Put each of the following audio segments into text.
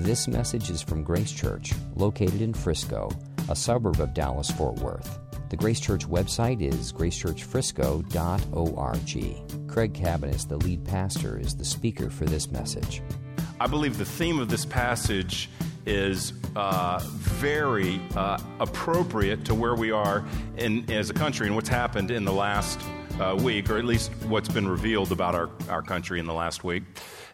This message is from Grace Church, located in Frisco, a suburb of Dallas Fort Worth. The Grace Church website is gracechurchfrisco.org. Craig Cabaniss, the lead pastor, is the speaker for this message. I believe the theme of this passage is uh, very uh, appropriate to where we are in, as a country and what's happened in the last uh, week, or at least what's been revealed about our, our country in the last week.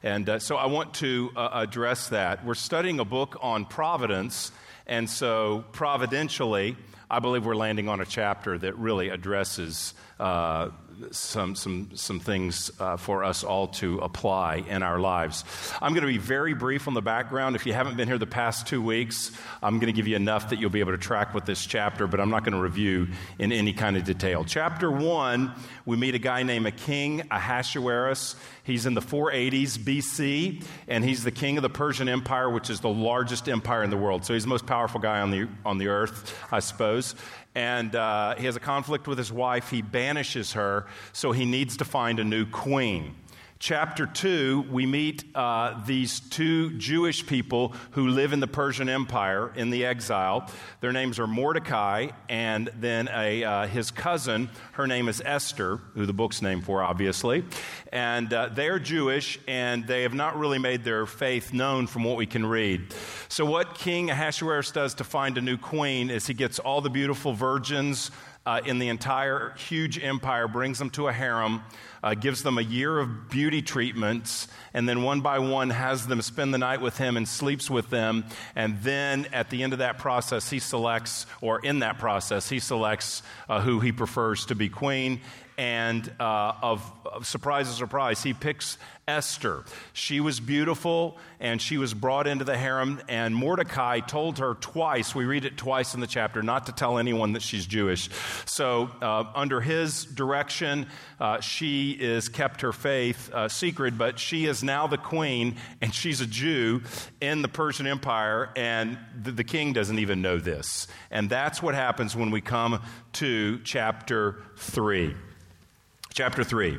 And uh, so I want to uh, address that. We're studying a book on providence, and so providentially, I believe we're landing on a chapter that really addresses uh, some, some, some things uh, for us all to apply in our lives. I'm going to be very brief on the background. If you haven't been here the past two weeks, I'm going to give you enough that you'll be able to track with this chapter, but I'm not going to review in any kind of detail. Chapter one, we meet a guy named a King Ahasuerus. He's in the 480s BC, and he's the king of the Persian Empire, which is the largest empire in the world. So he's the most powerful guy on the, on the earth, I suppose and uh, he has a conflict with his wife. He banishes her, so he needs to find a new queen chapter 2, we meet uh, these two Jewish people who live in the Persian Empire in the exile. Their names are Mordecai and then a, uh, his cousin. Her name is Esther, who the book's named for, obviously. And uh, they're Jewish, and they have not really made their faith known from what we can read. So, what King Ahasuerus does to find a new queen is he gets all the beautiful virgins uh, in the entire huge empire, brings them to a harem, uh, gives them a year of beauty treatments, and then one by one has them spend the night with him and sleeps with them. And then at the end of that process, he selects, or in that process, he selects uh, who he prefers to be queen and uh, of, of surprise, surprise, he picks Esther. She was beautiful and she was brought into the harem, and Mordecai told her twice, we read it twice in the chapter, not to tell anyone that she's Jewish. So, uh, under his direction, uh, she is kept her faith uh, secret, but she is now the queen, and she's a Jew in the Persian Empire, and the, the king doesn't even know this. And that's what happens when we come to chapter 3. Chapter 3.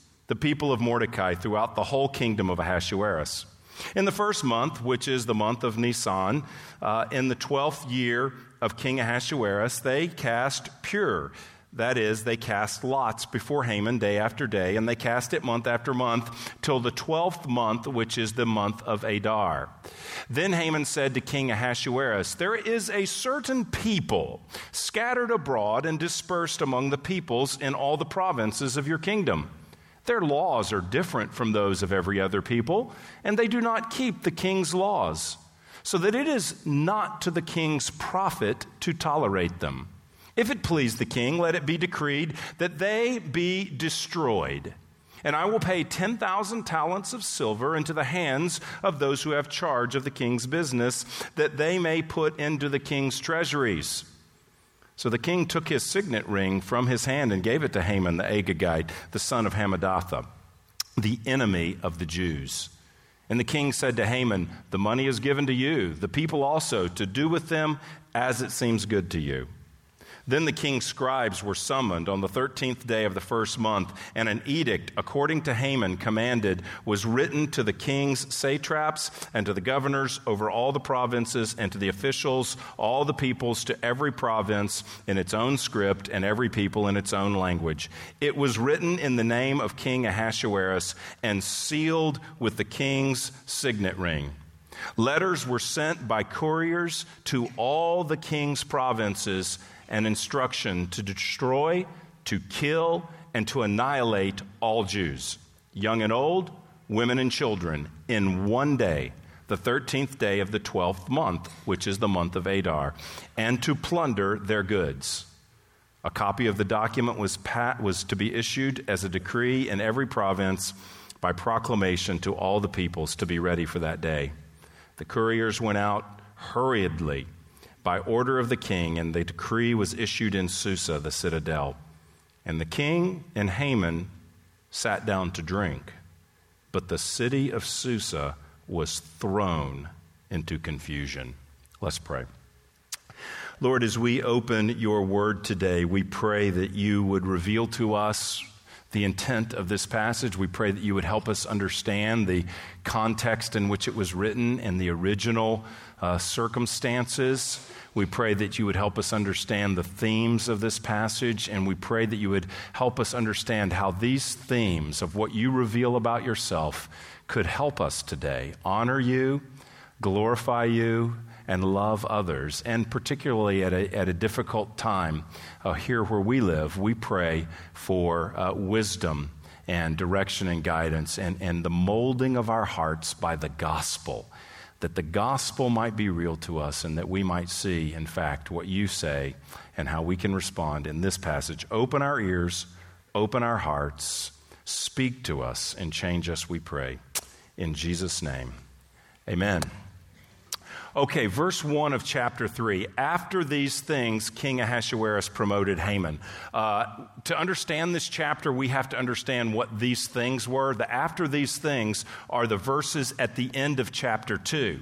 the people of Mordecai, throughout the whole kingdom of Ahasuerus. In the first month, which is the month of Nisan, uh, in the twelfth year of King Ahasuerus, they cast Pur. That is, they cast lots before Haman day after day, and they cast it month after month till the twelfth month, which is the month of Adar. Then Haman said to King Ahasuerus, There is a certain people scattered abroad and dispersed among the peoples in all the provinces of your kingdom. Their laws are different from those of every other people, and they do not keep the king's laws, so that it is not to the king's profit to tolerate them. If it please the king, let it be decreed that they be destroyed. And I will pay 10,000 talents of silver into the hands of those who have charge of the king's business, that they may put into the king's treasuries. So the king took his signet ring from his hand and gave it to Haman the Agagite, the son of Hammedatha, the enemy of the Jews. And the king said to Haman, The money is given to you, the people also, to do with them as it seems good to you. Then the king's scribes were summoned on the 13th day of the first month, and an edict, according to Haman commanded, was written to the king's satraps and to the governors over all the provinces and to the officials, all the peoples, to every province in its own script and every people in its own language. It was written in the name of King Ahasuerus and sealed with the king's signet ring. Letters were sent by couriers to all the king's provinces and instruction to destroy, to kill, and to annihilate all Jews, young and old, women and children, in one day, the 13th day of the 12th month, which is the month of Adar, and to plunder their goods. A copy of the document was, pat, was to be issued as a decree in every province by proclamation to all the peoples to be ready for that day. The couriers went out hurriedly by order of the king, and the decree was issued in Susa, the citadel. And the king and Haman sat down to drink, but the city of Susa was thrown into confusion. Let's pray. Lord, as we open your word today, we pray that you would reveal to us the intent of this passage. We pray that you would help us understand the context in which it was written and the original uh, circumstances. We pray that you would help us understand the themes of this passage, and we pray that you would help us understand how these themes of what you reveal about yourself could help us today honor you, glorify you, and love others. And particularly at a, at a difficult time uh, here where we live, we pray for uh, wisdom and direction and guidance and, and the molding of our hearts by the gospel. That the gospel might be real to us and that we might see, in fact, what you say and how we can respond in this passage. Open our ears, open our hearts, speak to us, and change us, we pray. In Jesus' name, amen. Okay, verse 1 of chapter 3. After these things, King Ahasuerus promoted Haman. Uh, to understand this chapter, we have to understand what these things were. The after these things are the verses at the end of chapter 2.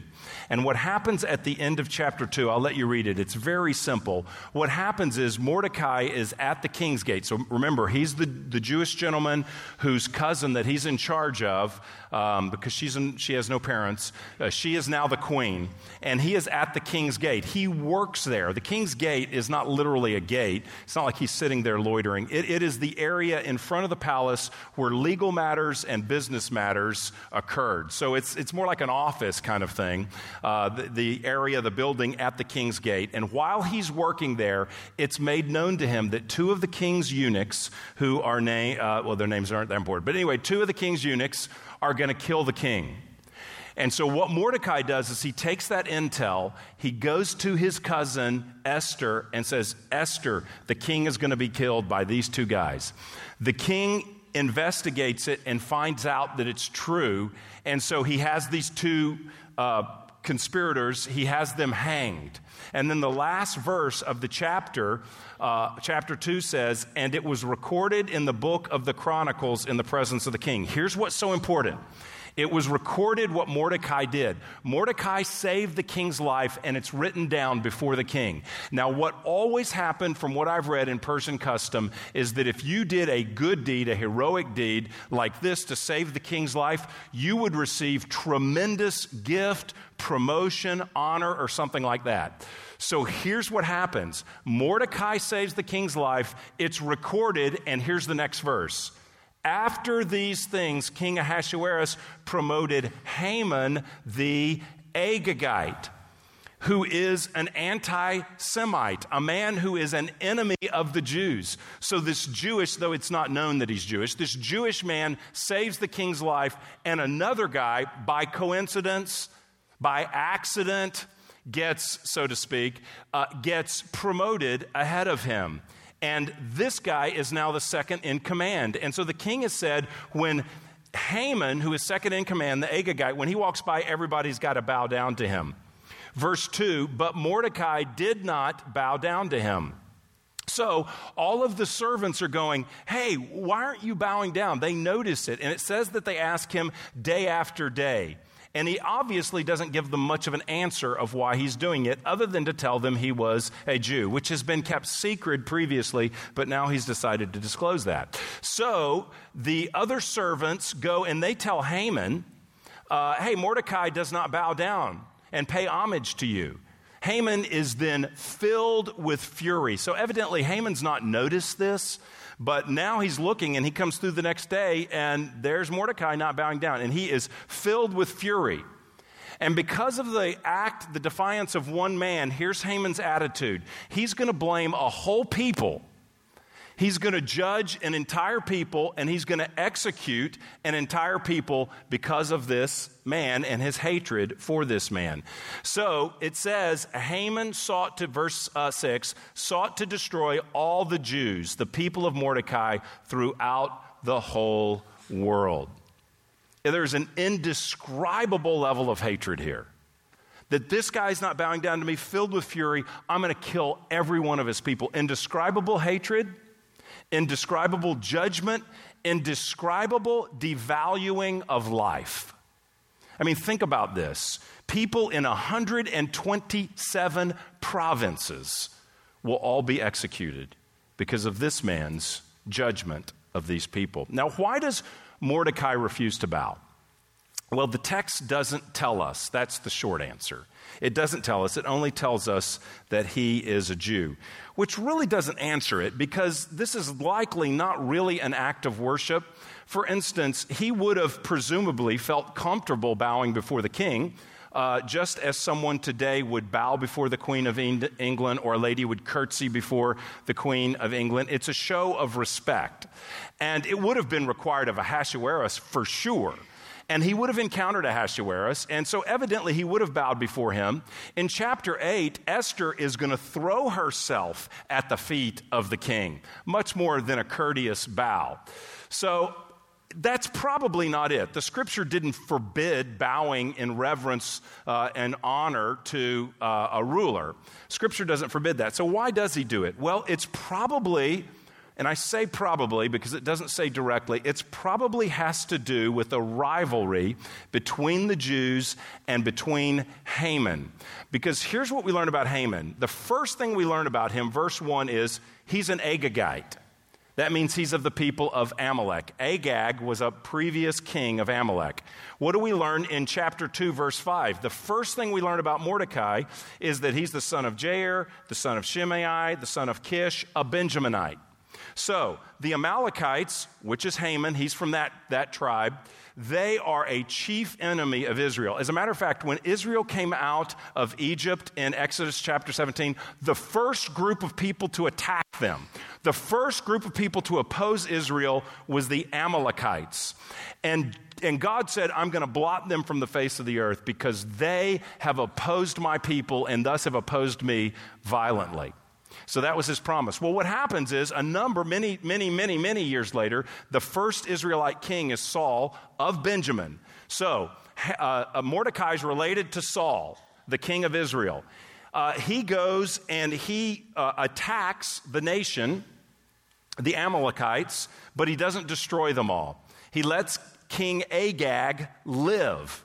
And what happens at the end of chapter 2, I'll let you read it. It's very simple. What happens is Mordecai is at the king's gate. So remember, he's the, the Jewish gentleman whose cousin that he's in charge of um, because she's in, she has no parents. Uh, she is now the queen, and he is at the king's gate. He works there. The king's gate is not literally a gate, it's not like he's sitting there loitering. it, it is the area in front of the palace where legal matters and business matters occurred. So it's, it's more like an office kind of thing uh, the, the area, the building at the king's gate. And while he's working there, it's made known to him that two of the king's eunuchs, who are named, uh, well, their names aren't that important, but anyway, two of the king's eunuchs are going to kill the king. And so, what Mordecai does is he takes that intel, he goes to his cousin Esther and says, Esther, the king is going to be killed by these two guys. The king investigates it and finds out that it's true. And so, he has these two uh, conspirators, he has them hanged. And then the last verse of the chapter, uh, chapter 2 says, And it was recorded in the book of the Chronicles in the presence of the king. Here's what's so important it was recorded what Mordecai did. Mordecai saved the king's life, and it's written down before the king. Now, what always happened from what I've read in Persian custom is that if you did a good deed, a heroic deed like this to save the king's life, you would receive tremendous gift, promotion, honor, or something like that. So here's what happens Mordecai saves the king's life, it's recorded, and here's the next verse. After these things, King Ahasuerus promoted Haman the Agagite, who is an anti Semite, a man who is an enemy of the Jews. So, this Jewish, though it's not known that he's Jewish, this Jewish man saves the king's life, and another guy, by coincidence, by accident, gets, so to speak, uh, gets promoted ahead of him. And this guy is now the second in command. And so the king has said, when Haman, who is second in command, the Agagite, when he walks by, everybody's got to bow down to him. Verse 2 But Mordecai did not bow down to him. So all of the servants are going, Hey, why aren't you bowing down? They notice it. And it says that they ask him day after day. And he obviously doesn't give them much of an answer of why he's doing it, other than to tell them he was a Jew, which has been kept secret previously, but now he's decided to disclose that. So the other servants go and they tell Haman, uh, Hey, Mordecai does not bow down and pay homage to you. Haman is then filled with fury. So evidently, Haman's not noticed this. But now he's looking and he comes through the next day and there's Mordecai not bowing down and he is filled with fury. And because of the act, the defiance of one man, here's Haman's attitude. He's going to blame a whole people. He's going to judge an entire people and he's going to execute an entire people because of this man and his hatred for this man. So it says Haman sought to, verse uh, 6, sought to destroy all the Jews, the people of Mordecai, throughout the whole world. There's an indescribable level of hatred here. That this guy's not bowing down to me, filled with fury. I'm going to kill every one of his people. Indescribable hatred, indescribable judgment, indescribable devaluing of life. I mean, think about this. People in 127 provinces will all be executed because of this man's judgment of these people. Now, why does Mordecai refuse to bow? Well, the text doesn't tell us. That's the short answer. It doesn't tell us. It only tells us that he is a Jew, which really doesn't answer it because this is likely not really an act of worship. For instance, he would have presumably felt comfortable bowing before the king uh, just as someone today would bow before the Queen of England or a lady would curtsy before the Queen of England. It's a show of respect. And it would have been required of Ahasuerus for sure. And he would have encountered Ahasuerus, and so evidently he would have bowed before him. In chapter 8, Esther is going to throw herself at the feet of the king, much more than a courteous bow. So that's probably not it. The scripture didn't forbid bowing in reverence uh, and honor to uh, a ruler. Scripture doesn't forbid that. So, why does he do it? Well, it's probably, and I say probably because it doesn't say directly, it's probably has to do with a rivalry between the Jews and between Haman. Because here's what we learn about Haman. The first thing we learn about him, verse 1, is he's an Agagite. That means he's of the people of Amalek. Agag was a previous king of Amalek. What do we learn in chapter 2, verse 5? The first thing we learn about Mordecai is that he's the son of Jair, the son of Shimei, the son of Kish, a Benjaminite. So, the Amalekites, which is Haman, he's from that, that tribe, they are a chief enemy of Israel. As a matter of fact, when Israel came out of Egypt in Exodus chapter 17, the first group of people to attack them, the first group of people to oppose Israel was the Amalekites. And and God said, I'm going to blot them from the face of the earth because they have opposed my people and thus have opposed me violently. So that was his promise. Well, what happens is a number, many, many, many, many years later, the first Israelite king is Saul of Benjamin. So uh, uh, Mordecai is related to Saul, the king of Israel. Uh, he goes and he uh, attacks the nation, the Amalekites, but he doesn't destroy them all. He lets King Agag live.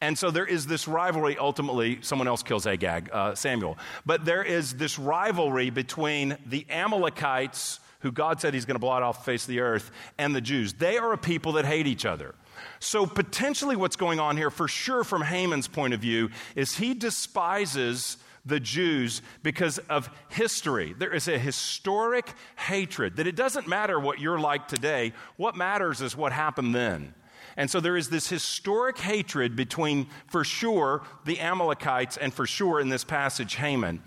And so there is this rivalry. Ultimately, someone else kills Agag, uh, Samuel. But there is this rivalry between the Amalekites, who God said he's going to blot off the face of the earth, and the Jews. They are a people that hate each other. So, potentially, what's going on here, for sure, from Haman's point of view, is he despises the Jews because of history. There is a historic hatred that it doesn't matter what you're like today, what matters is what happened then. And so there is this historic hatred between, for sure, the Amalekites and for sure in this passage, Haman.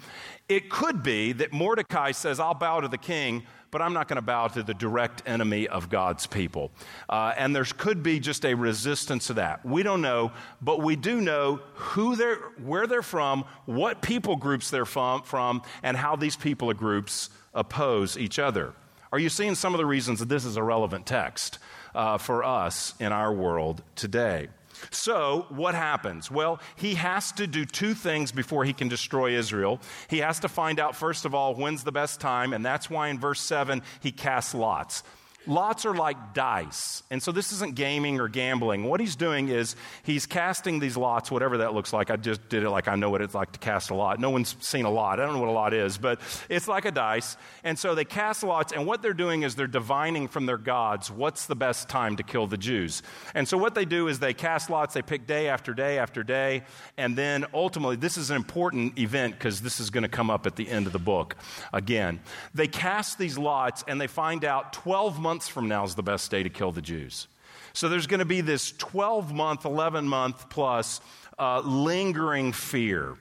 It could be that Mordecai says, I'll bow to the king, but I'm not going to bow to the direct enemy of God's people. Uh, and there could be just a resistance to that. We don't know, but we do know who they're, where they're from, what people groups they're from, from and how these people groups oppose each other. Are you seeing some of the reasons that this is a relevant text? Uh, for us in our world today. So, what happens? Well, he has to do two things before he can destroy Israel. He has to find out, first of all, when's the best time, and that's why in verse 7 he casts lots. Lots are like dice. And so this isn't gaming or gambling. What he's doing is he's casting these lots, whatever that looks like. I just did it like I know what it's like to cast a lot. No one's seen a lot. I don't know what a lot is, but it's like a dice. And so they cast lots, and what they're doing is they're divining from their gods what's the best time to kill the Jews. And so what they do is they cast lots, they pick day after day after day, and then ultimately, this is an important event because this is going to come up at the end of the book again. They cast these lots, and they find out 12 months months from now is the best day to kill the Jews. So there's going to be this 12 month, 11 month plus uh, lingering fear.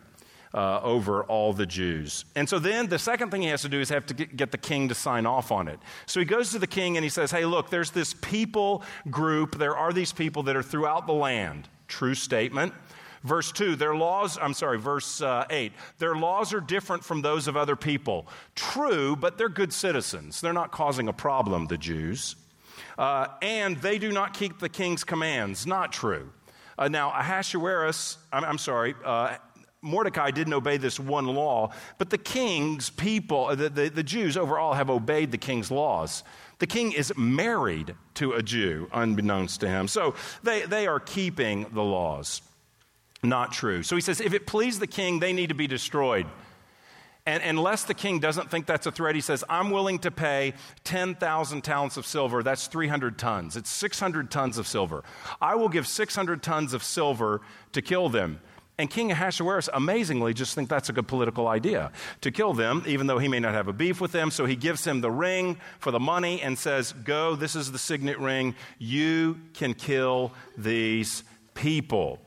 Uh, over all the Jews. And so then the second thing he has to do is have to get, get, the king to sign off on it. So he goes to the king and he says, Hey, look, there's this people group. There are these people that are throughout the land. True statement. Verse 2, their laws, I'm sorry, verse uh, 8, their laws are different from those of other people. True, but they're good citizens. They're not causing a problem, the Jews. Uh, and they do not keep the king's commands. Not true. Uh, now, Ahasuerus, I'm, I'm sorry, uh, Mordecai didn't obey this one law, but the king's people, uh, the, the, the, Jews overall, have obeyed the king's laws. The king is married to a Jew, unbeknownst to him. So they, they are keeping the laws. Not true. So he says, if it please the king, they need to be destroyed. And unless the king doesn't think that's a threat, he says, I'm willing to pay 10,000 talents of silver. That's 300 tons. It's 600 tons of silver. I will give 600 tons of silver to kill them. And King Ahasuerus amazingly just think that's a good political idea to kill them, even though he may not have a beef with them. So he gives him the ring for the money and says, Go, this is the signet ring. You can kill these people.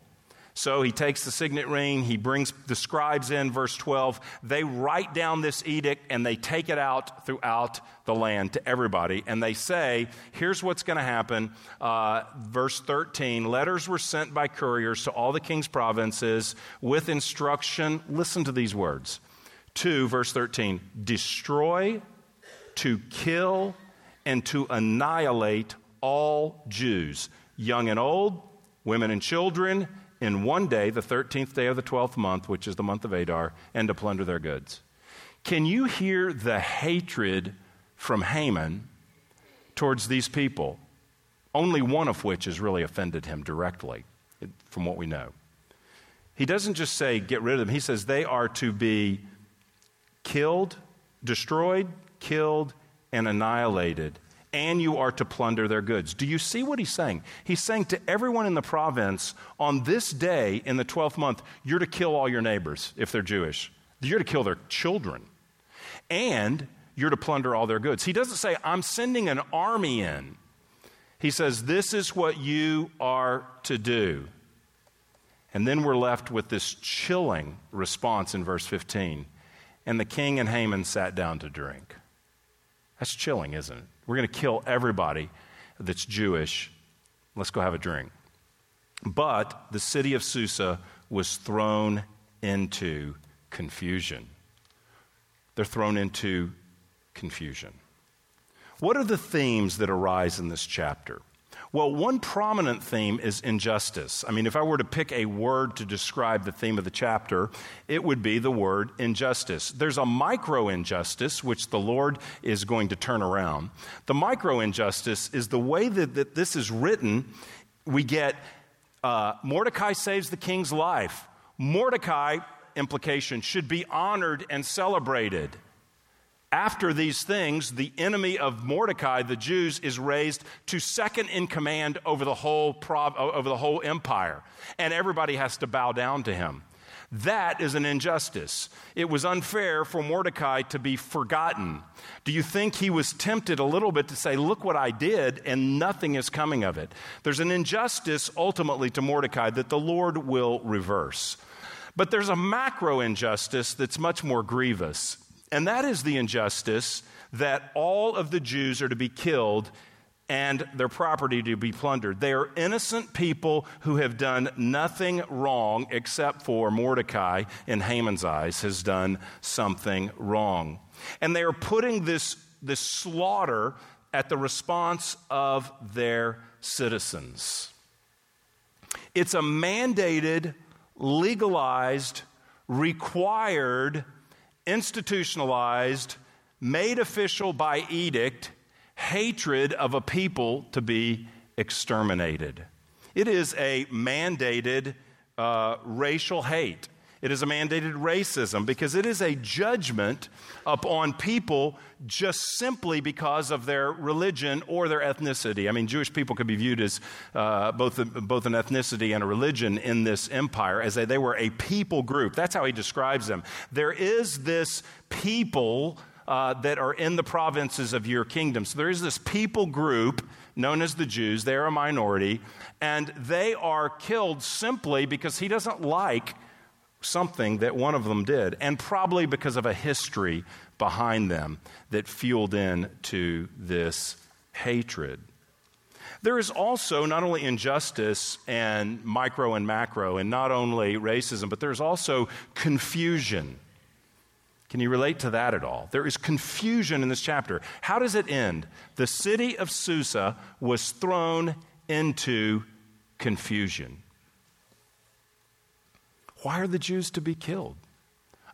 So he takes the signet ring, he brings the scribes in, verse 12. They write down this edict and they take it out throughout the land to everybody. And they say, here's what's going to happen. Uh, verse 13 letters were sent by couriers to all the king's provinces with instruction. Listen to these words. 2, verse 13 destroy, to kill, and to annihilate all Jews, young and old, women and children in one day, the 13th day of the 12th month, which is the month of Adar, and to plunder their goods. Can you hear the hatred from Haman towards these people? Only one of which has really offended him directly, from what we know. He doesn't just say, get rid of them. He says they are to be killed, destroyed, killed, and annihilated and you are to plunder their goods. Do you see what he's saying? He's saying to everyone in the province, on this day in the 12th month, you're to kill all your neighbors if they're Jewish. You're to kill their children. And you're to plunder all their goods. He doesn't say, I'm sending an army in. He says, This is what you are to do. And then we're left with this chilling response in verse 15. And the king and Haman sat down to drink. That's chilling, isn't it? We're going to kill everybody that's Jewish. Let's go have a drink. But the city of Susa was thrown into confusion. They're thrown into confusion. What are the themes that arise in this chapter? Well, one prominent theme is injustice. I mean, if I were to pick a word to describe the theme of the chapter, it would be the word injustice. There's a micro injustice, which the Lord is going to turn around. The micro injustice is the way that, that this is written. We get uh, Mordecai saves the king's life. Mordecai, implication, should be honored and celebrated. After these things, the enemy of Mordecai, the Jews, is raised to second in command over the whole, prov- over the whole empire, and everybody has to bow down to him. That is an injustice. It was unfair for Mordecai to be forgotten. Do you think he was tempted a little bit to say, Look what I did, and nothing is coming of it? There's an injustice ultimately to Mordecai that the Lord will reverse. But there's a macro injustice that's much more grievous. And that is the injustice that all of the Jews are to be killed and their property to be plundered. They are innocent people who have done nothing wrong except for Mordecai, in Haman's eyes, has done something wrong. And they are putting this, this slaughter at the response of their citizens. It's a mandated, legalized, required institutionalized, made official by edict, hatred of a people to be exterminated. It is a mandated uh, racial hate. It is a mandated racism because it is a judgment upon people just simply because of their religion or their ethnicity. I mean, Jewish people could be viewed as uh, both, both an ethnicity and a religion in this empire, as a, they were a people group. That's how he describes them. There is this people uh, that are in the provinces of your kingdom. So there is this people group known as the Jews. They're a minority, and they are killed simply because he doesn't like something that one of them did, and probably because of a history behind them that fueled into this hatred. There is also not only injustice and micro and macro, and not only racism, but there's also confusion. Can you relate to that at all? There is confusion in this chapter. How does it end? The city of Susa was thrown into confusion. Why are the Jews to be killed?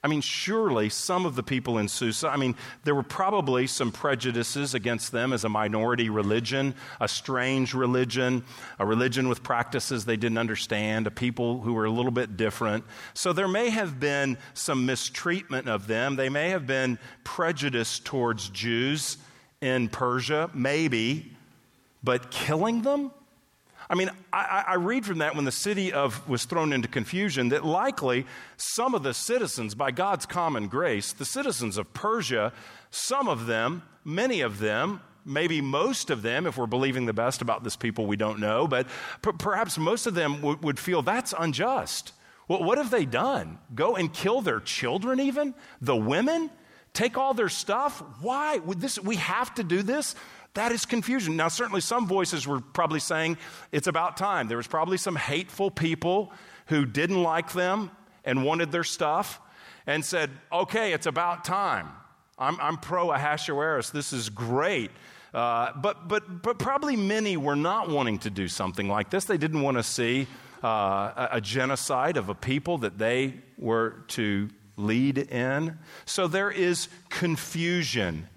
I mean, surely some of the people in Susa, I mean, there were probably some prejudices against them as a minority religion, a strange religion, a religion with practices they didn't understand, a people who were a little bit different. So there may have been some mistreatment of them. They may have been prejudiced towards Jews in Persia, maybe, but killing them? I mean, I, I, read from that when the city of was thrown into confusion that likely some of the citizens, by God's common grace, the citizens of Persia, some of them, many of them, maybe most of them, if we're believing the best about this people, we don't know, but p- perhaps most of them w- would feel that's unjust. Well, what have they done? Go and kill their children, even? The women? Take all their stuff? Why? Would this, we have to do this? That is confusion. Now, certainly some voices were probably saying it's about time. There was probably some hateful people who didn't like them and wanted their stuff and said, okay, it's about time. I'm, I'm pro Ahasuerus. This is great. Uh, but, but, but probably many were not wanting to do something like this. They didn't want to see uh, a, a genocide of a people that they were to lead in. So there is confusion.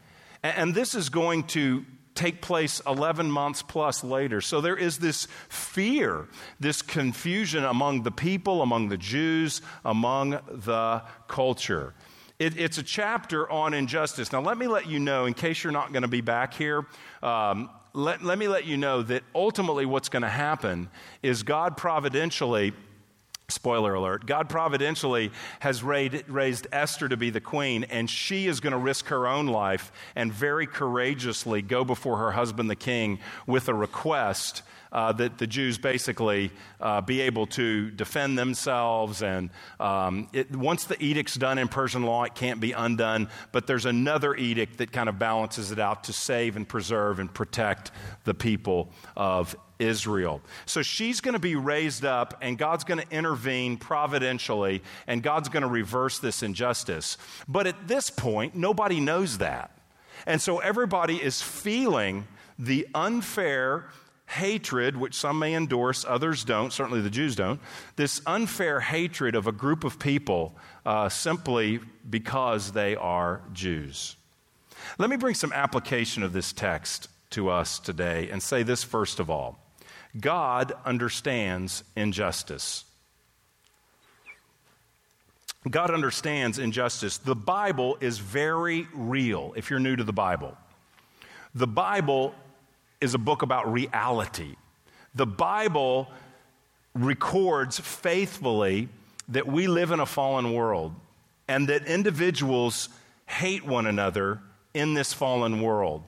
And this is going to take place 11 months plus later. So there is this fear, this confusion among the people, among the Jews, among the culture. It, it's a chapter on injustice. Now, let me let you know, in case you're not going to be back here, um, let, let me let you know that ultimately what's going to happen is God providentially Spoiler alert God providentially has raised Esther to be the queen, and she is going to risk her own life and very courageously go before her husband, the king, with a request uh, that the Jews basically uh, be able to defend themselves. And um, it, once the edict's done in Persian law, it can't be undone. But there's another edict that kind of balances it out to save and preserve and protect the people of Israel. So she's going to be raised up, and God's going to intervene providentially, and God's going to reverse this injustice. But at this point, nobody knows that. And so everybody is feeling the unfair hatred, which some may endorse, others don't, certainly the Jews don't, this unfair hatred of a group of people uh, simply because they are Jews. Let me bring some application of this text to us today and say this first of all God understands injustice. God understands injustice. The Bible is very real if you're new to the Bible. The Bible is a book about reality. The Bible records faithfully that we live in a fallen world and that individuals hate one another in this fallen world.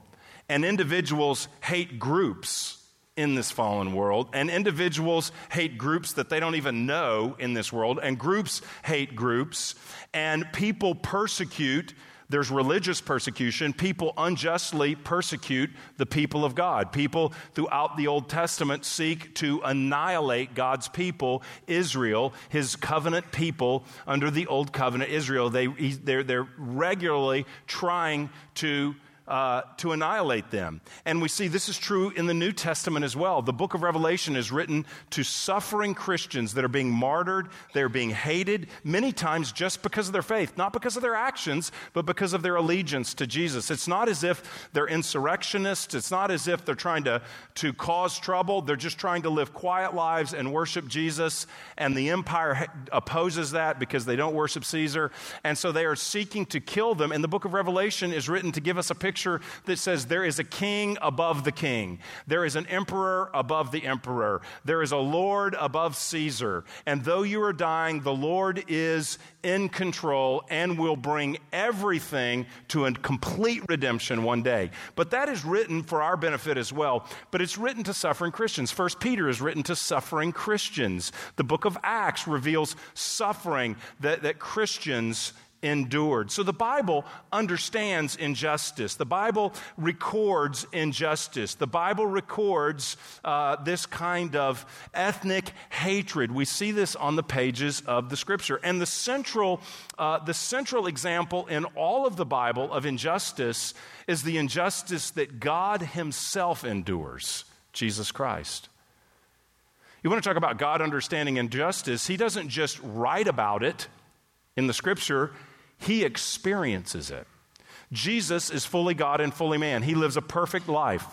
And individuals hate groups in this fallen world, and individuals hate groups that they don't even know in this world, and groups hate groups, and people persecute. There's religious persecution. People unjustly persecute the people of God. People throughout the Old Testament seek to annihilate God's people, Israel, his covenant people under the Old Covenant Israel. They, they're, they're regularly trying to uh, to annihilate them. And we see this is true in the New Testament as well. The book of Revelation is written to suffering Christians that are being martyred, they're being hated, many times just because of their faith, not because of their actions, but because of their allegiance to Jesus. It's not as if they're insurrectionists, it's not as if they're trying to, to cause trouble, they're just trying to live quiet lives and worship Jesus. And the empire opposes that because they don't worship Caesar. And so they are seeking to kill them. And the book of Revelation is written to give us a picture picture that says there is a king above the king, there is an emperor above the emperor, there is a Lord above Caesar. And though you are dying, the Lord is in control and will bring everything to a complete redemption one day. But that is written for our benefit as well. But it's written to suffering Christians. First Peter is written to suffering Christians. The book of Acts reveals suffering that, that Christians endured. So the Bible understands injustice. The Bible records injustice. The Bible records uh, this kind of ethnic hatred. We see this on the pages of the Scripture. And the central, uh, the central example in all of the Bible of injustice is the injustice that God Himself endures Jesus Christ. You want to talk about God understanding injustice? He doesn't just write about it in the scripture, he experiences it. Jesus is fully God and fully man. He lives a perfect life.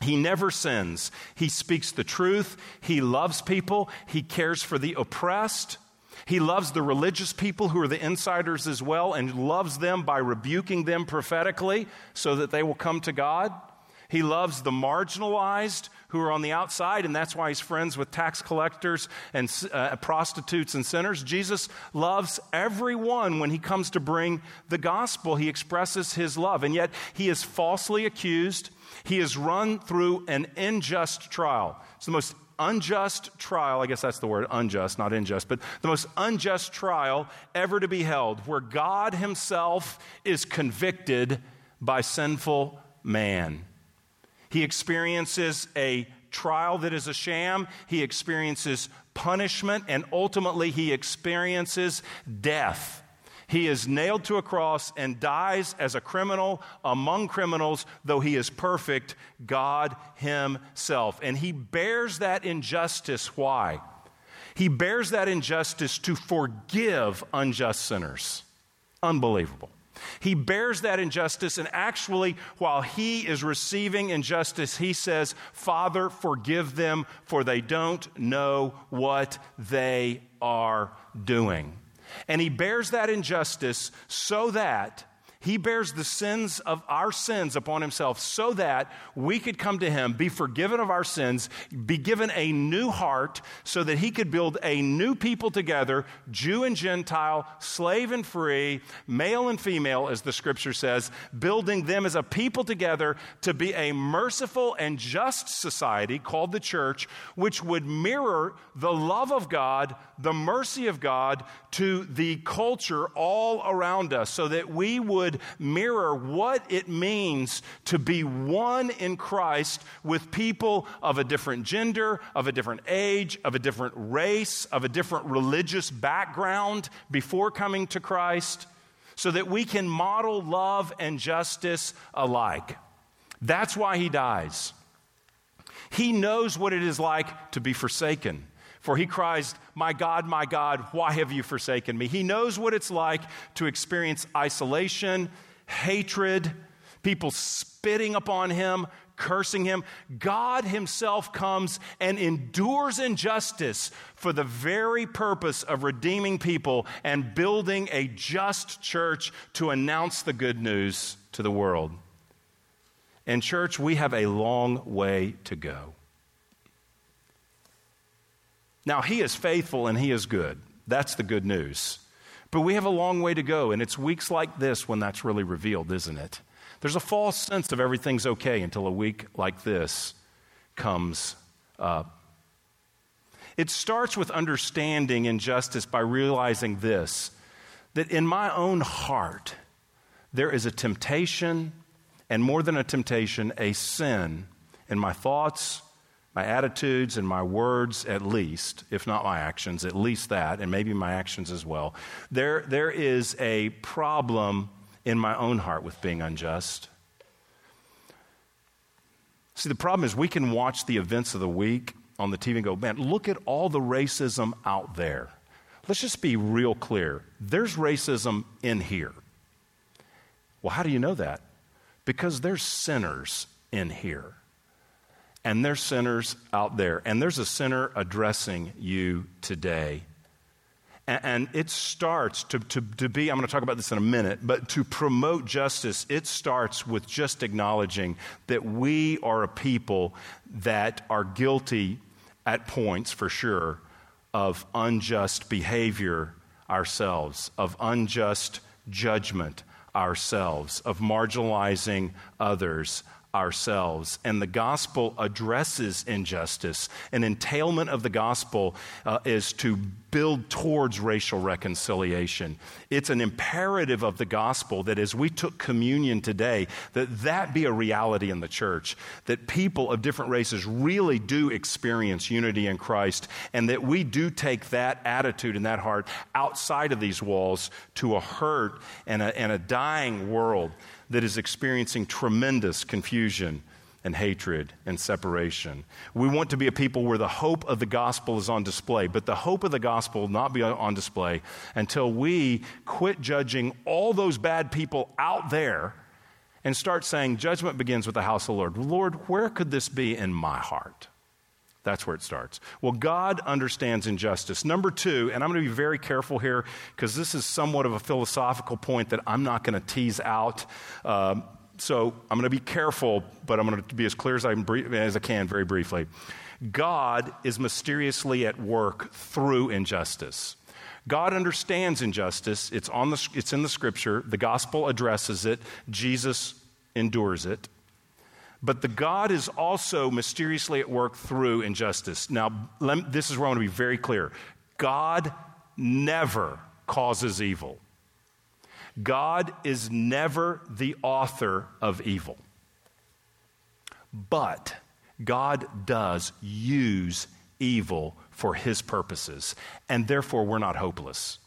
He never sins. He speaks the truth. He loves people. He cares for the oppressed. He loves the religious people who are the insiders as well and loves them by rebuking them prophetically so that they will come to God. He loves the marginalized who are on the outside, and that's why he's friends with tax collectors and uh, prostitutes and sinners. Jesus loves everyone when he comes to bring the gospel. He expresses his love, and yet he is falsely accused. He is run through an unjust trial. It's the most unjust trial, I guess that's the word, unjust, not unjust, but the most unjust trial ever to be held, where God Himself is convicted by sinful man. He experiences a trial that is a sham. He experiences punishment, and ultimately, he experiences death. He is nailed to a cross and dies as a criminal among criminals, though he is perfect, God Himself. And He bears that injustice. Why? He bears that injustice to forgive unjust sinners. Unbelievable. He bears that injustice, and actually, while he is receiving injustice, he says, Father, forgive them, for they don't know what they are doing. And he bears that injustice so that he bears the sins of our sins upon himself so that we could come to him, be forgiven of our sins, be given a new heart so that he could build a new people together, Jew and Gentile, slave and free, male and female, as the scripture says, building them as a people together to be a merciful and just society called the church, which would mirror the love of God, the mercy of God to the culture all around us so that we would would mirror what it means to be one in Christ with people of a different gender, of a different age, of a different race, of a different religious background before coming to Christ, so that we can model love and justice alike. That's why he dies. He knows what it is like to be forsaken. For he cries, My God, my God, why have you forsaken me? He knows what it's like to experience isolation, hatred, people spitting upon him, cursing him. God himself comes and endures injustice for the very purpose of redeeming people and building a just church to announce the good news to the world. In church, we have a long way to go. Now, He is faithful and He is good. That's the good news. But we have a long way to go, and it's weeks like this when that's really revealed, isn't it? There's a false sense of everything's okay until a week like this comes up. It starts with understanding injustice by realizing this that in my own heart, there is a temptation, and more than a temptation, a sin in my thoughts, my attitudes and my words, at least, if not my actions, at least that, and maybe my actions as well. There, there is a problem in my own heart with being unjust. See, the problem is we can watch the events of the week on the TV and go, man, look at all the racism out there. Let's just be real clear. There's racism in here. Well, how do you know that? Because there's sinners in here and there's sinners out there, and there's a sinner addressing you today. And it starts to, to, to be, I'm going to talk about this in a minute, but to promote justice, it starts with just acknowledging that we are a people that are guilty at points, for sure, of unjust behavior ourselves, of unjust judgment ourselves, of marginalizing others ourselves. And the gospel addresses injustice. An entailment of the gospel uh, is to build towards racial reconciliation. It's an imperative of the gospel that as we took communion today, that that be a reality in the church, that people of different races really do experience unity in Christ, and that we do take that attitude and that heart outside of these walls to a hurt and a, and a dying world that is experiencing tremendous confusion and hatred and separation. We want to be a people where the hope of the gospel is on display, but the hope of the gospel will not be on display until we quit judging all those bad people out there and start saying, Judgment begins with the house of the Lord. Lord, where could this be in my heart? That's where it starts. Well, God understands injustice. Number two, and I'm going to be very careful here because this is somewhat of a philosophical point that I'm not going to tease out. Um, so I'm going to be careful, but I'm going to be as clear as I, as I can very briefly. God is mysteriously at work through injustice. God understands injustice. It's, on the, it's in the scripture. The gospel addresses it. Jesus endures it. But the God is also mysteriously at work through injustice. Now, this is where I want to be very clear God never causes evil, God is never the author of evil. But God does use evil for his purposes, and therefore we're not hopeless.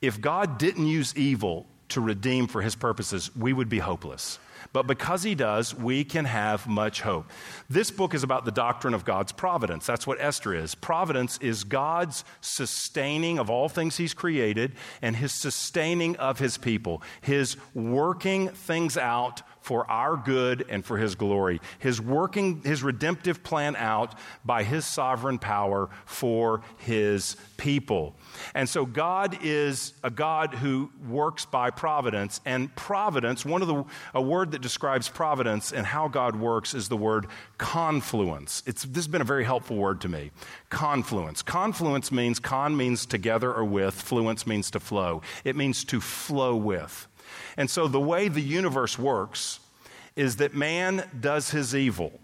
If God didn't use evil to redeem for his purposes, we would be hopeless. But because he does, we can have much hope. This book is about the doctrine of God's providence. That's what Esther is. Providence is God's sustaining of all things he's created and his sustaining of his people, his working things out for our good and for his glory. His working his redemptive plan out by his sovereign power for his people. And so God is a God who works by providence and providence one of the a word that describes providence and how God works is the word confluence. It's this has been a very helpful word to me. Confluence. Confluence means con means together or with, fluence means to flow. It means to flow with. And so the way the universe works is that man does his evil,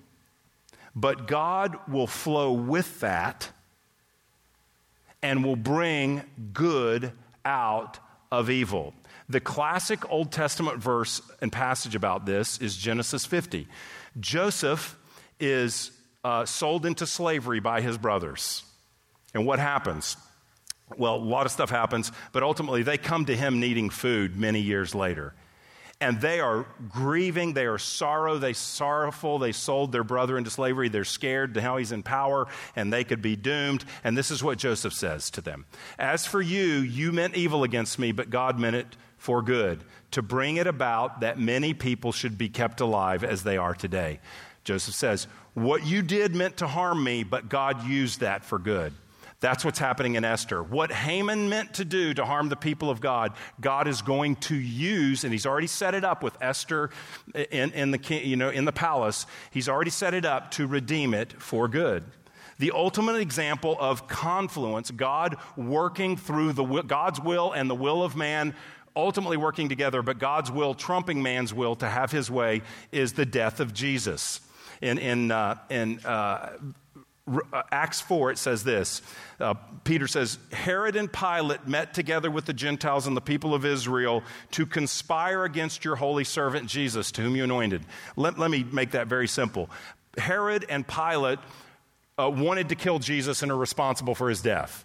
but God will flow with that and will bring good out of evil. The classic Old Testament verse and passage about this is Genesis 50. Joseph is uh, sold into slavery by his brothers. And what happens? Well, a lot of stuff happens, but ultimately they come to him needing food many years later. And they are grieving, they are sorrow, they sorrowful, they sold their brother into slavery, they're scared to how he's in power and they could be doomed. And this is what Joseph says to them. As for you, you meant evil against me, but God meant it for good, to bring it about that many people should be kept alive as they are today. Joseph says, What you did meant to harm me, but God used that for good. That's what's happening in Esther. What Haman meant to do to harm the people of God, God is going to use, and he's already set it up with Esther in, in, the, you know, in the palace. He's already set it up to redeem it for good. The ultimate example of confluence, God working through the, God's will and the will of man ultimately working together, but God's will trumping man's will to have his way, is the death of Jesus. In, in, uh, in uh, Acts 4, it says this. Uh, Peter says, Herod and Pilate met together with the Gentiles and the people of Israel to conspire against your holy servant Jesus, to whom you anointed. Let, let me make that very simple. Herod and Pilate uh, wanted to kill Jesus and are responsible for his death.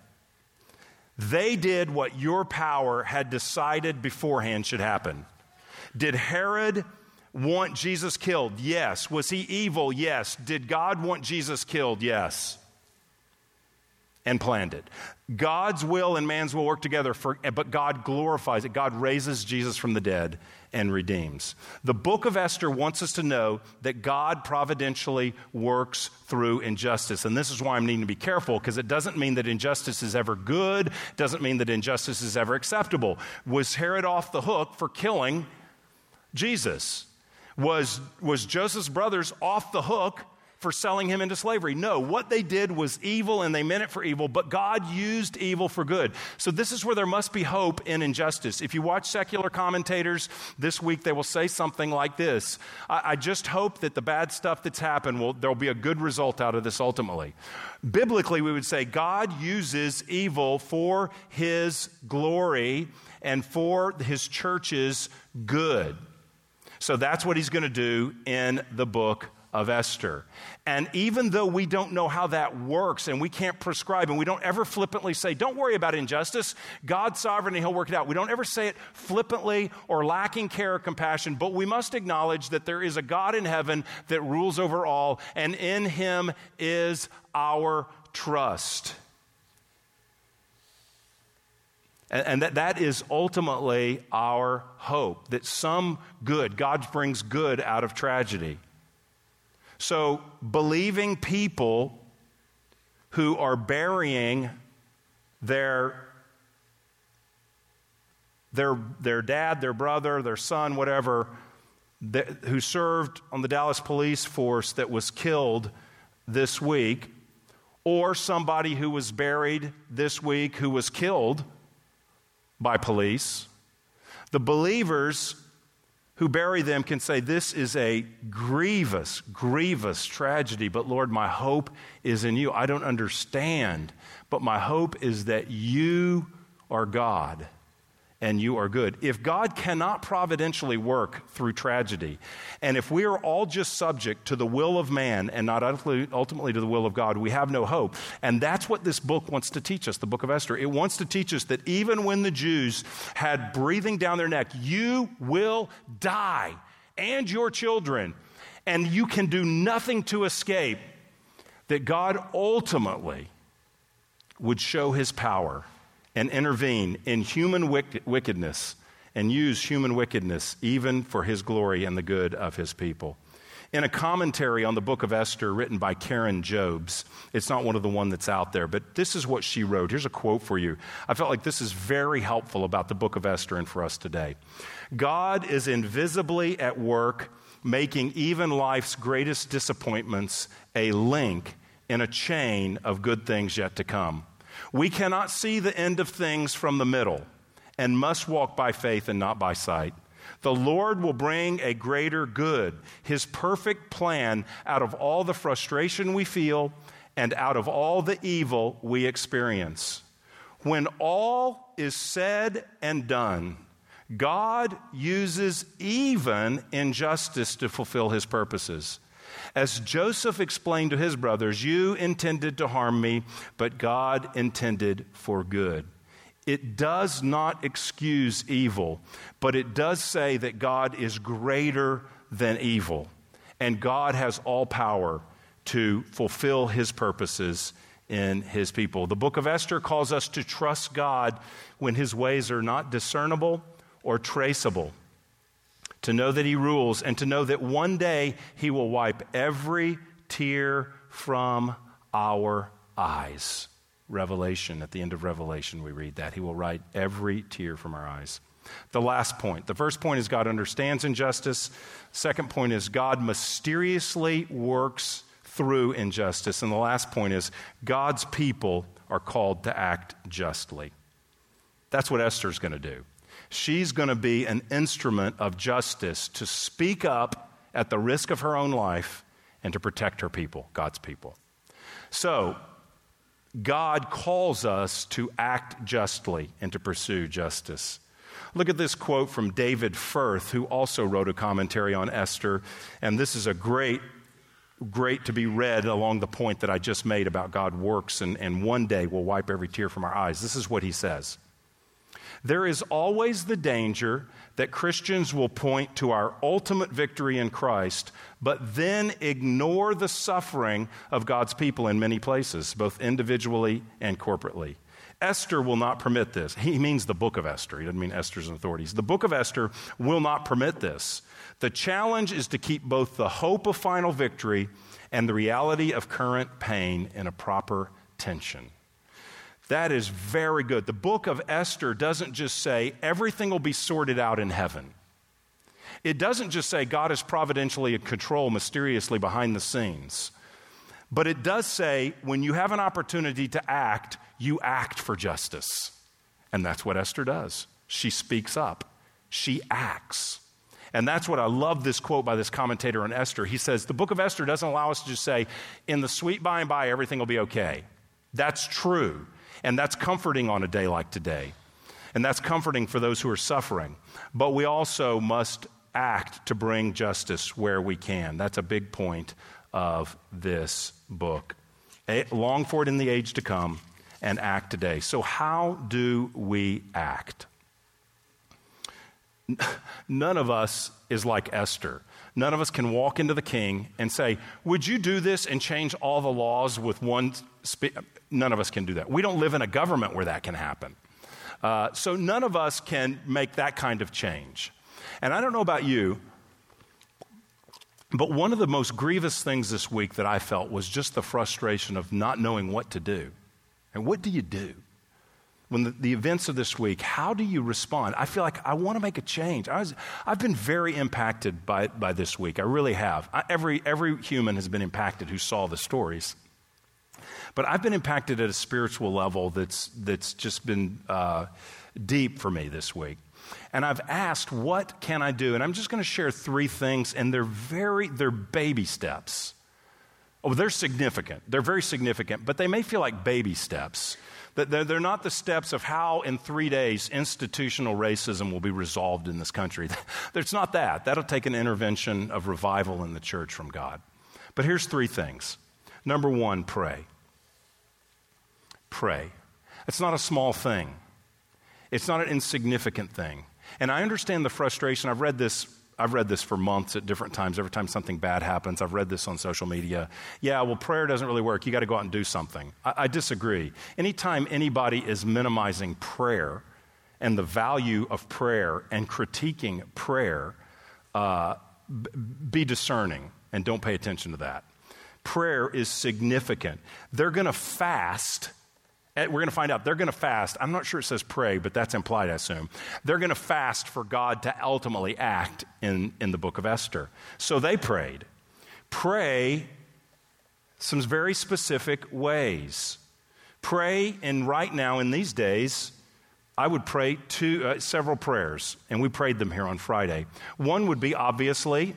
They did what your power had decided beforehand should happen. Did Herod want Jesus killed? Yes. Was he evil? Yes. Did God want Jesus killed? Yes. and planned it. God's will and man's will work together, for, but God glorifies it. God raises Jesus from the dead and redeems. The book of Esther wants us to know that God providentially works through injustice. And this is why I'm needing to be careful because it doesn't mean that injustice is ever good, doesn't mean that injustice is ever acceptable. Was Herod off the hook for killing Jesus? Was, was Joseph's brothers off the hook for selling him into slavery. No, what they did was evil and they meant it for evil, but God used evil for good. So this is where there must be hope in injustice. If you watch secular commentators this week, they will say something like this I, I just hope that the bad stuff that's happened will there'll be a good result out of this ultimately. Biblically, we would say God uses evil for his glory and for his church's good. So that's what he's going to do in the book of Esther. And even though we don't know how that works and we can't prescribe and we don't ever flippantly say, don't worry about injustice, God's sovereign and He'll work it out. We don't ever say it flippantly or lacking care or compassion, but we must acknowledge that there is a God in heaven that rules over all, and in Him is our trust. And, that, that is ultimately our hope that some good, God brings good out of tragedy. So, believing people who are burying their their, their dad, their brother, their son, whatever, that, who served on the Dallas police force that was killed this week, or somebody who was buried this week who was killed by police. The believers who bury them can say, This is a grievous, grievous tragedy, but Lord, my hope is in you. I don't understand, but my hope is that you are God and you are good. If God cannot providentially work through tragedy, and if we are all just subject to the will of man and not ultimately to the will of God, we have no hope. And that's what this book wants to teach us, the book of Esther. It wants to teach us that even when the Jews had breathing down their neck, you will die and your children, and you can do nothing to escape, that God ultimately would show his power and intervene in human wickedness and use human wickedness even for his glory and the good of his people. In a commentary on the book of Esther written by Karen Jobes, it's not one of the one that's out there, but this is what she wrote. Here's a quote for you. I felt like this is very helpful about the book of Esther and for us today. God is invisibly at work making even life's greatest disappointments a link in a chain of good things yet to come. We cannot see the end of things from the middle and must walk by faith and not by sight. The Lord will bring a greater good, His perfect plan, out of all the frustration we feel and out of all the evil we experience. When all is said and done, God uses even injustice to fulfill His purposes. As Joseph explained to his brothers, You intended to harm me, but God intended for good. It does not excuse evil, but it does say that God is greater than evil, and God has all power to fulfill his purposes in his people. The book of Esther calls us to trust God when his ways are not discernible or traceable to know that He rules, and to know that one day He will wipe every tear from our eyes. Revelation, at the end of Revelation, we read that. He will write every tear from our eyes. The last point. The first point is God understands injustice. Second point is God mysteriously works through injustice. And the last point is God's people are called to act justly. That's what Esther's going to do. She's going to be an instrument of justice to speak up at the risk of her own life and to protect her people, God's people. So, God calls us to act justly and to pursue justice. Look at this quote from David Firth, who also wrote a commentary on Esther. And this is a great, great to be read along the point that I just made about God works and, and one day will wipe every tear from our eyes. This is what he says There is always the danger that Christians will point to our ultimate victory in Christ, but then ignore the suffering of God's people in many places, both individually and corporately. Esther will not permit this. He means the book of Esther. He doesn't mean Esther's authorities. The book of Esther will not permit this. The challenge is to keep both the hope of final victory and the reality of current pain in a proper tension. That is very good. The book of Esther doesn't just say everything will be sorted out in heaven. It doesn't just say God is providentially in control mysteriously behind the scenes. But it does say when you have an opportunity to act, you act for justice. And that's what Esther does. She speaks up, she acts. And that's what I love this quote by this commentator on Esther. He says, The book of Esther doesn't allow us to just say, in the sweet by and by, everything will be okay. That's true. And that's comforting on a day like today. And that's comforting for those who are suffering. But we also must act to bring justice where we can. That's a big point of this book. Long for it in the age to come and act today. So, how do we act? None of us is like Esther. None of us can walk into the king and say, Would you do this and change all the laws with one? Spe-? None of us can do that. We don't live in a government where that can happen. Uh, so none of us can make that kind of change. And I don't know about you, but one of the most grievous things this week that I felt was just the frustration of not knowing what to do. And what do you do? When the, the events of this week, how do you respond? I feel like I want to make a change. I have been very impacted by, by this week. I really have. I, every, every human has been impacted who saw the stories. But I've been impacted at a spiritual level that's, that's just been uh, deep for me this week. And I've asked, what can I do? And I'm just going to share three things, and they're very, they're baby steps. Oh, they're significant. They're very significant, but they may feel like baby steps. They're not the steps of how, in three days, institutional racism will be resolved in this country. It's not that. That'll take an intervention of revival in the church from God. But here's three things. Number one, pray pray. It's not a small thing, it's not an insignificant thing. And I understand the frustration. I've read this. I've read this for months at different times. Every time something bad happens, I've read this on social media. Yeah, well, prayer doesn't really work. You got to go out and do something. I, I disagree. Anytime anybody is minimizing prayer and the value of prayer and critiquing prayer, uh, b- be discerning and don't pay attention to that. Prayer is significant. They're going to fast we're going to find out they're going to fast. I'm not sure it says pray, but that's implied, I assume. They're going to fast for God to ultimately act in, in the book of Esther. So they prayed. Pray some very specific ways. Pray, and right now in these days, I would pray two, uh, several prayers, and we prayed them here on Friday. One would be obviously,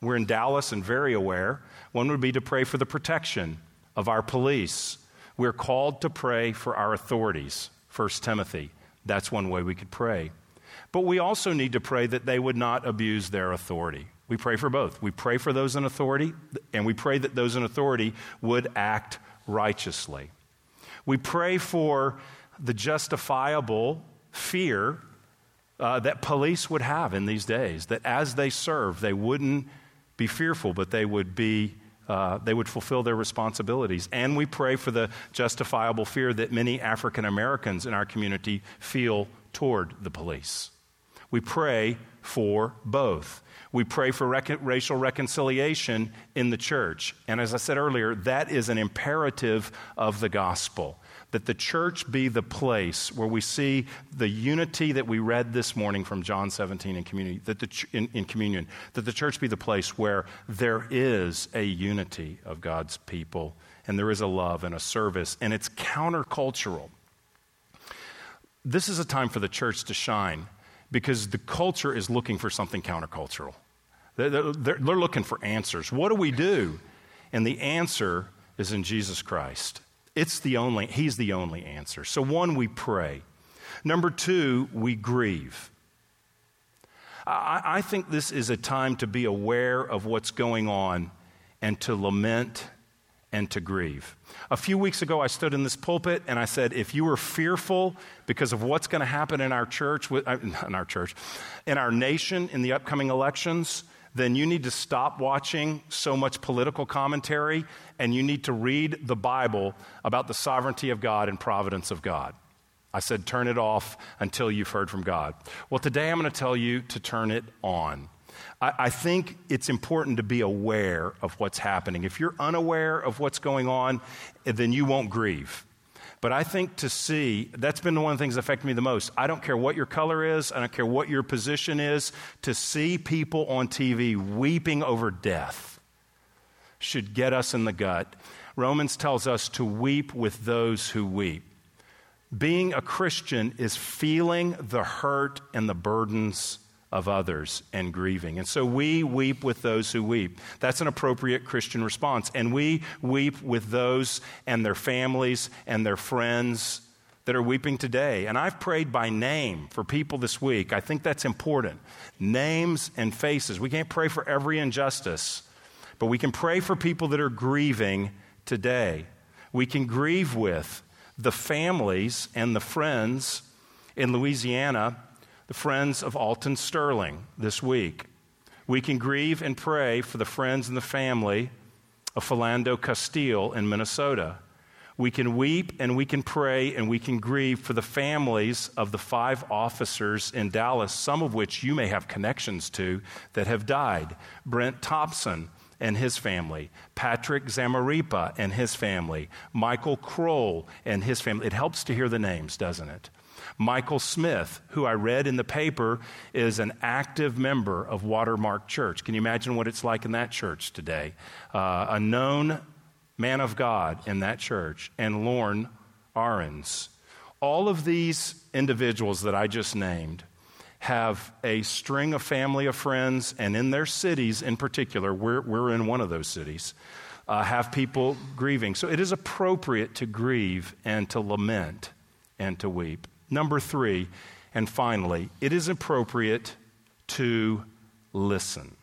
we're in Dallas and very aware, one would be to pray for the protection of our police we're called to pray for our authorities, 1 Timothy. That's one way we could pray. But we also need to pray that they would not abuse their authority. We pray for both. We pray for those in authority, and we pray that those in authority would act righteously. We pray for the justifiable fear uh, that police would have in these days, that as they serve, they wouldn't be fearful, but they would be uh, they would fulfill their responsibilities. And we pray for the justifiable fear that many African Americans in our community feel toward the police. We pray for both. We pray for rec- racial reconciliation in the church. And as I said earlier, that is an imperative of the gospel that the church be the place where we see the unity that we read this morning from John 17 in, community, that the ch- in, in communion, that the church be the place where there is a unity of God's people and there is a love and a service, and it's countercultural. This is a time for the church to shine because the culture is looking for something countercultural. They're, they're, they're, looking for answers. What do we do? And the answer is in Jesus Christ. It's the only, He's the only answer. So, one, we pray. Number two, we grieve. I, I think this is a time to be aware of what's going on and to lament and to grieve. A few weeks ago, I stood in this pulpit and I said, if you are fearful because of what's going to happen in our church, uh, in our church, in our nation in the upcoming elections, then you need to stop watching so much political commentary and you need to read the Bible about the sovereignty of God and providence of God. I said, turn it off until you've heard from God. Well, today I'm going to tell you to turn it on. I, I, think it's important to be aware of what's happening. If you're unaware of what's going on, then you won't grieve. But I think to see, that's been one of the things that affected me the most. I don't care what your color is, I don't care what your position is, to see people on TV weeping over death should get us in the gut. Romans tells us to weep with those who weep. Being a Christian is feeling the hurt and the burdens of others and grieving. And so we weep with those who weep. That's an appropriate Christian response. And we weep with those and their families and their friends that are weeping today. And I've prayed by name for people this week. I think that's important. Names and faces. We can't pray for every injustice, but we can pray for people that are grieving today. We can grieve with the families and the friends in Louisiana the friends of Alton Sterling this week. We can grieve and pray for the friends and the family of Philando Castile in Minnesota. We can weep and we can pray and we can grieve for the families of the five officers in Dallas, some of which you may have connections to, that have died. Brent Thompson and his family, Patrick Zamarripa and his family, Michael Krol and his family. It helps to hear the names, doesn't it? Michael Smith, who I read in the paper is an active member of Watermark Church. Can you imagine what it's like in that church today? Uh, a known man of God in that church, and Lorne Ahrens. All of these individuals that I just named have a string of family of friends, and in their cities in particular, we're, we're in one of those cities, uh, have people grieving. So it is appropriate to grieve and to lament and to weep. Number three, and finally, it is appropriate to listen.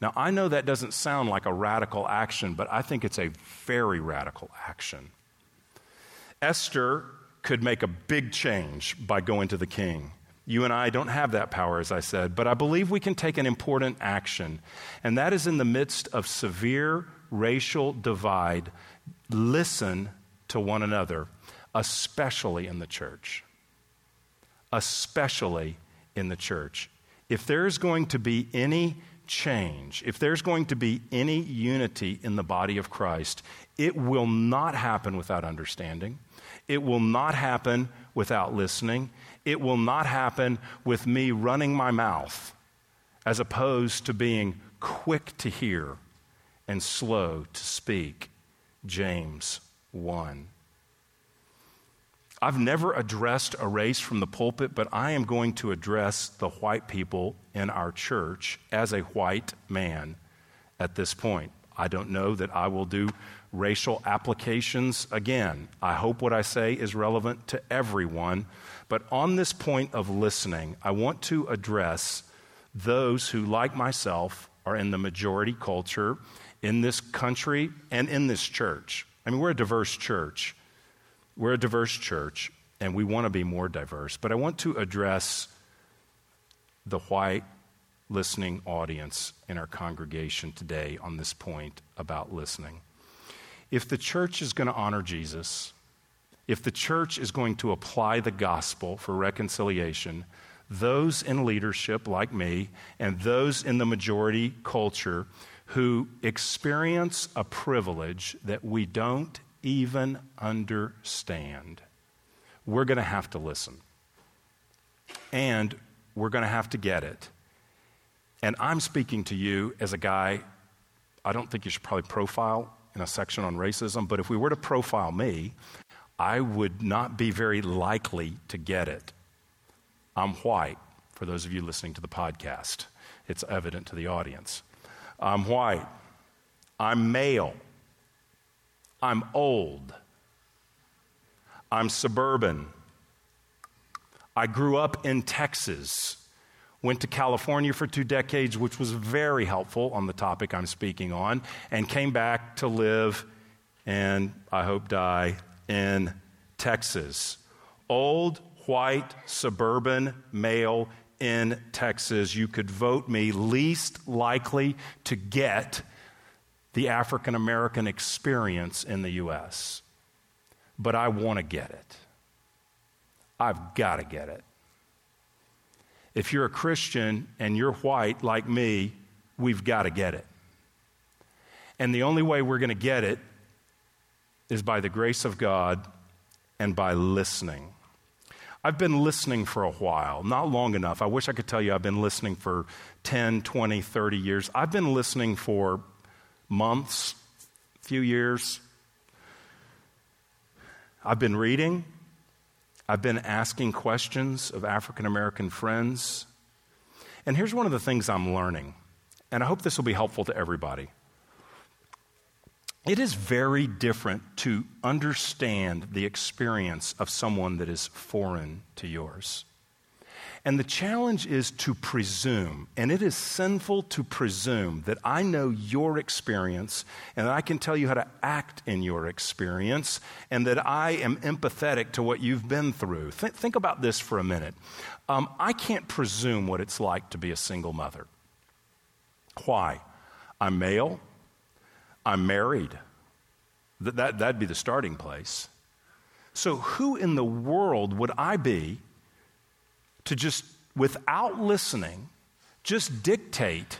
Now, I know that doesn't sound like a radical action, but I think it's a very radical action. Esther could make a big change by going to the king. You and I don't have that power, as I said, but I believe we can take an important action, and that is in the midst of severe racial divide. Listen to one another especially in the church. Especially in the church. If there's going to be any change, if there's going to be any unity in the body of Christ, it will not happen without understanding. It will not happen without listening. It will not happen with me running my mouth as opposed to being quick to hear and slow to speak. James 1. I've never addressed a race from the pulpit, but I am going to address the white people in our church as a white man at this point. I don't know that I will do racial applications again. I hope what I say is relevant to everyone. But on this point of listening, I want to address those who, like myself, are in the majority culture in this country and in this church. I mean, we're a diverse church. We're a diverse church, and we want to be more diverse, but I want to address the white listening audience in our congregation today on this point about listening. If the church is going to honor Jesus, if the church is going to apply the gospel for reconciliation, those in leadership like me and those in the majority culture who experience a privilege that we don't even understand, we're going to have to listen. And we're going to have to get it. And I'm speaking to you as a guy, I don't think you should probably profile in a section on racism, but if we were to profile me, I would not be very likely to get it. I'm white, for those of you listening to the podcast. It's evident to the audience. I'm white. I'm male. I'm old. I'm suburban. I grew up in Texas, went to California for two decades, which was very helpful on the topic I'm speaking on, and came back to live and I hope die in Texas. Old, white, suburban male in Texas. You could vote me least likely to get the African American experience in the U.S., but I want to get it. I've got to get it. If you're a Christian and you're white like me, we've got to get it. And the only way we're going to get it is by the grace of God and by listening. I've been listening for a while, not long enough. I wish I could tell you I've been listening for 10, 20, 30 years. I've been listening for months, few years. I've been reading. I've been asking questions of African American friends. And here's one of the things I'm learning, and I hope this will be helpful to everybody. It is very different to understand the experience of someone that is foreign to yours. And the challenge is to presume, and it is sinful to presume that I know your experience and that I can tell you how to act in your experience and that I am empathetic to what you've been through. Th- think about this for a minute. Um, I can't presume what it's like to be a single mother. Why? I'm male, I'm married. That, that, that'd be the starting place. So, who in the world would I be to just, without listening, just dictate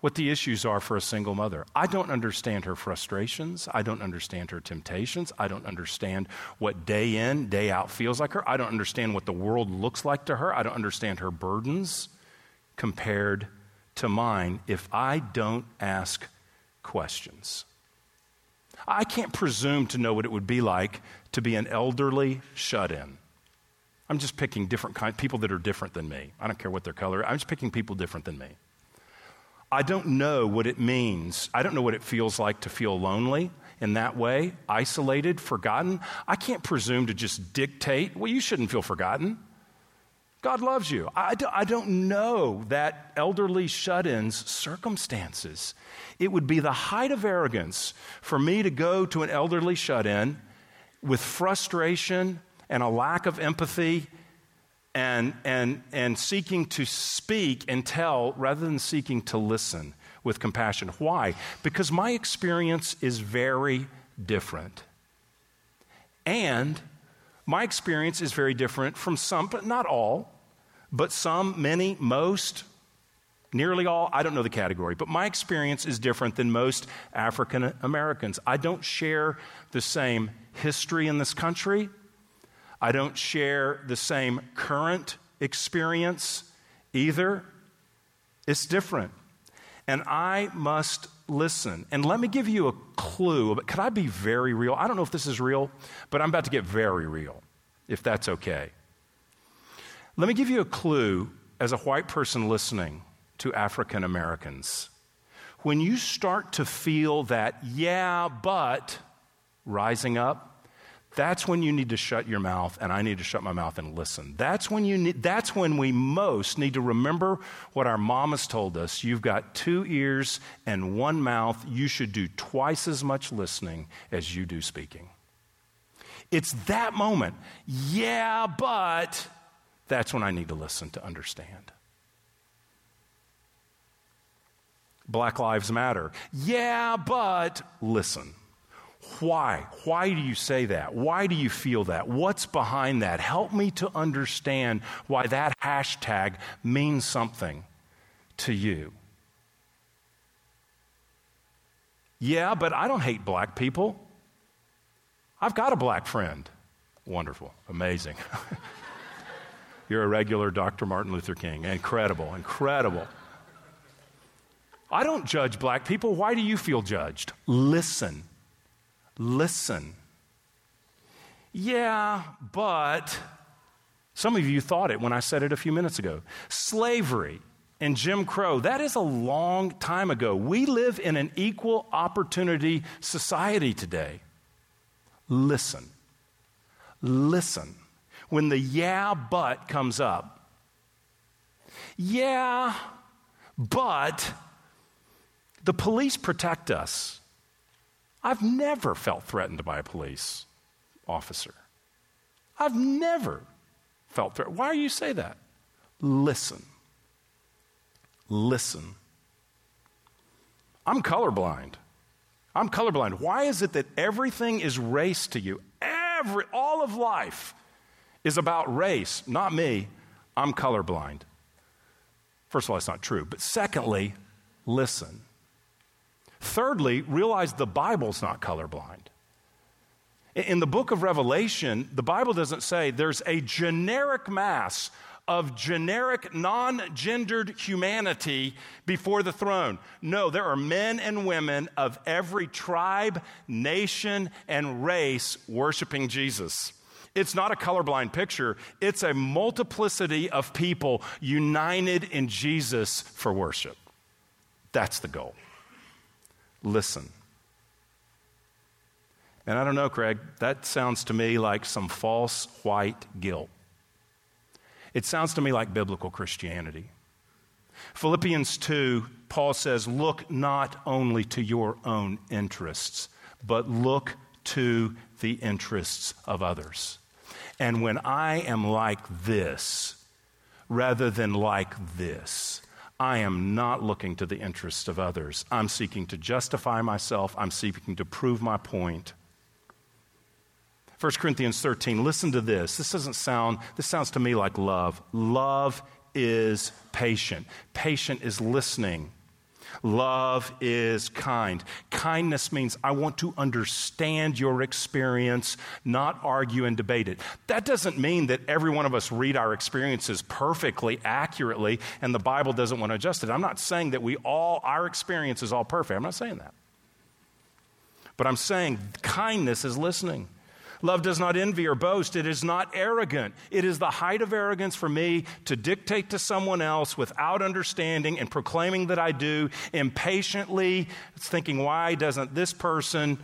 what the issues are for a single mother. I don't understand her frustrations. I don't understand her temptations. I don't understand what day in, day out feels like her. I don't understand what the world looks like to her. I don't understand her burdens compared to mine if I don't ask questions. I can't presume to know what it would be like to be an elderly shut in. I'm just picking different kind people that are different than me. I don't care what their color. I'm just picking people different than me. I don't know what it means. I don't know what it feels like to feel lonely in that way, isolated, forgotten. I can't presume to just dictate, well, you shouldn't feel forgotten. God loves you. I, do, I don't know that elderly shut in's circumstances. It would be the height of arrogance for me to go to an elderly shut in with frustration and a lack of empathy and, and, and seeking to speak and tell rather than seeking to listen with compassion. Why? Because my experience is very different. And my experience is very different from some, but not all, but some, many, most, nearly all. I don't know the category, but my experience is different than most African Americans. I don't share the same history in this country. I don't share the same current experience either. It's different. And I must listen. And let me give you a clue. Could I be very real? I don't know if this is real, but I'm about to get very real, if that's okay. Let me give you a clue as a white person listening to African Americans. When you start to feel that, yeah, but rising up, that's when you need to shut your mouth and I need to shut my mouth and listen. That's when you need, that's when we most need to remember what our mamas told us. You've got two ears and one mouth. You should do twice as much listening as you do speaking. It's that moment. Yeah, but that's when I need to listen to understand. Black Lives Matter. Yeah, but listen. Why? Why do you say that? Why do you feel that? What's behind that? Help me to understand why that hashtag means something to you. Yeah, but I don't hate black people. I've got a black friend. Wonderful, amazing. You're a regular Dr. Martin Luther King. Incredible, incredible. I don't judge black people. Why do you feel judged? Listen listen. Yeah, but some of you thought it when I said it a few minutes ago. Slavery and Jim Crow, that is a long time ago. We live in an equal opportunity society today. Listen. Listen. When the yeah, but comes up, Yeah, but the police protect us. I've never felt threatened by a police officer. I've never felt threatened. Why do you say that? Listen. Listen. I'm colorblind. I'm colorblind. Why is it that everything is race to you? Every, all of life is about race, not me. I'm colorblind. First of all, it's not true. But secondly, listen. Thirdly, realize the Bible's not colorblind. In the book of Revelation, the Bible doesn't say there's a generic mass of generic, non gendered humanity before the throne. No, there are men and women of every tribe, nation, and race worshiping Jesus. It's not a colorblind picture, it's a multiplicity of people united in Jesus for worship. That's the goal. Listen. And I don't know, Craig, that sounds to me like some false white guilt. It sounds to me like biblical Christianity. Philippians 2, Paul says, Look not only to your own interests, but look to the interests of others. And when I am like this, rather than like this, I am not looking to the interests of others. I'm seeking to justify myself, I'm seeking to prove my point. 1 Corinthians 13, listen to this. This doesn't sound, this sounds to me like love. Love is patient, patient is listening. Love is kind. Kindness means I want to understand your experience, not argue and debate it. That doesn't mean that every one of us read our experiences perfectly, accurately, and the Bible doesn't want to adjust it. I'm not saying that we all, our experience is all perfect. I'm not saying that. But I'm saying kindness is listening. Love does not envy or boast. It is not arrogant. It is the height of arrogance for me to dictate to someone else without understanding and proclaiming that I do, impatiently thinking, why doesn't this person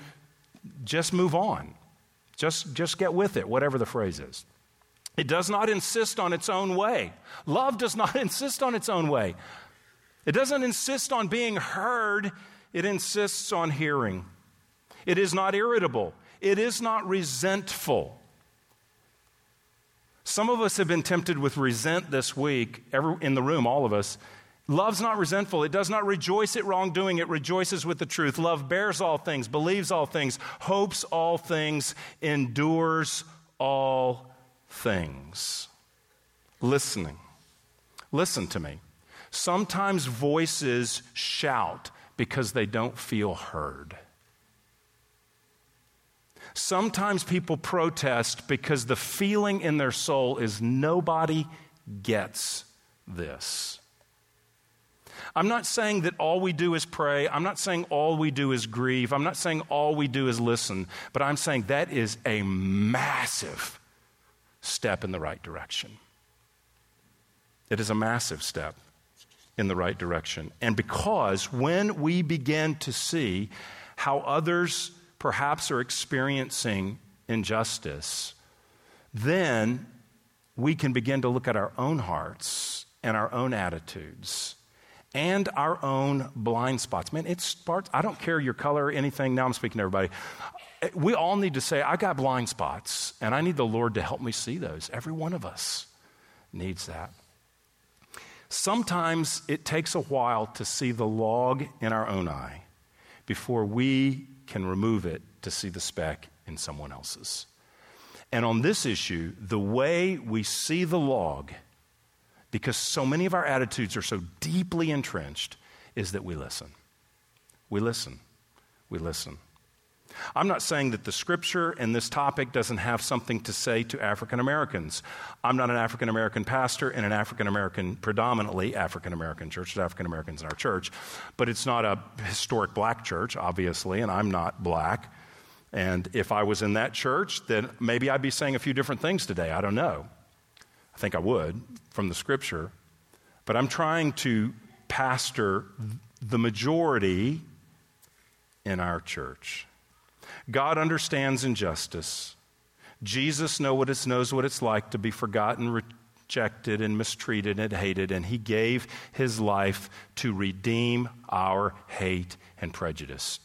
just move on? Just, just get with it, whatever the phrase is. It does not insist on its own way. Love does not insist on its own way. It doesn't insist on being heard, it insists on hearing. It is not irritable. It is not resentful. Some of us have been tempted with resent this week, every, in the room, all of us. Love's not resentful. It does not rejoice at wrongdoing. It rejoices with the truth. Love bears all things, believes all things, hopes all things, endures all things. Listening. Listen to me. Sometimes voices shout because they don't feel heard. Sometimes people protest because the feeling in their soul is nobody gets this. I'm not saying that all we do is pray. I'm not saying all we do is grieve. I'm not saying all we do is listen. But I'm saying that is a massive step in the right direction. It is a massive step in the right direction. And because when we begin to see how others perhaps are experiencing injustice, then we can begin to look at our own hearts and our own attitudes and our own blind spots. Man, it starts, I don't care your color or anything. Now I'm speaking to everybody. We all need to say, I got blind spots, and I need the Lord to help me see those. Every one of us needs that. Sometimes it takes a while to see the log in our own eye before we can remove it to see the speck in someone else's. And on this issue, the way we see the log, because so many of our attitudes are so deeply entrenched, is that we listen. We listen. We listen. I'm not saying that the scripture and this topic doesn't have something to say to African Americans. I'm not an African American pastor in an African American, predominantly African American church, there's African Americans in our church, but it's not a historic black church, obviously, and I'm not black. And if I was in that church, then maybe I'd be saying a few different things today. I don't know. I think I would from the scripture. But I'm trying to pastor the majority in our church. God understands injustice. Jesus know what knows what it's like to be forgotten, rejected and mistreated and hated, and he gave his life to redeem our hate and prejudice.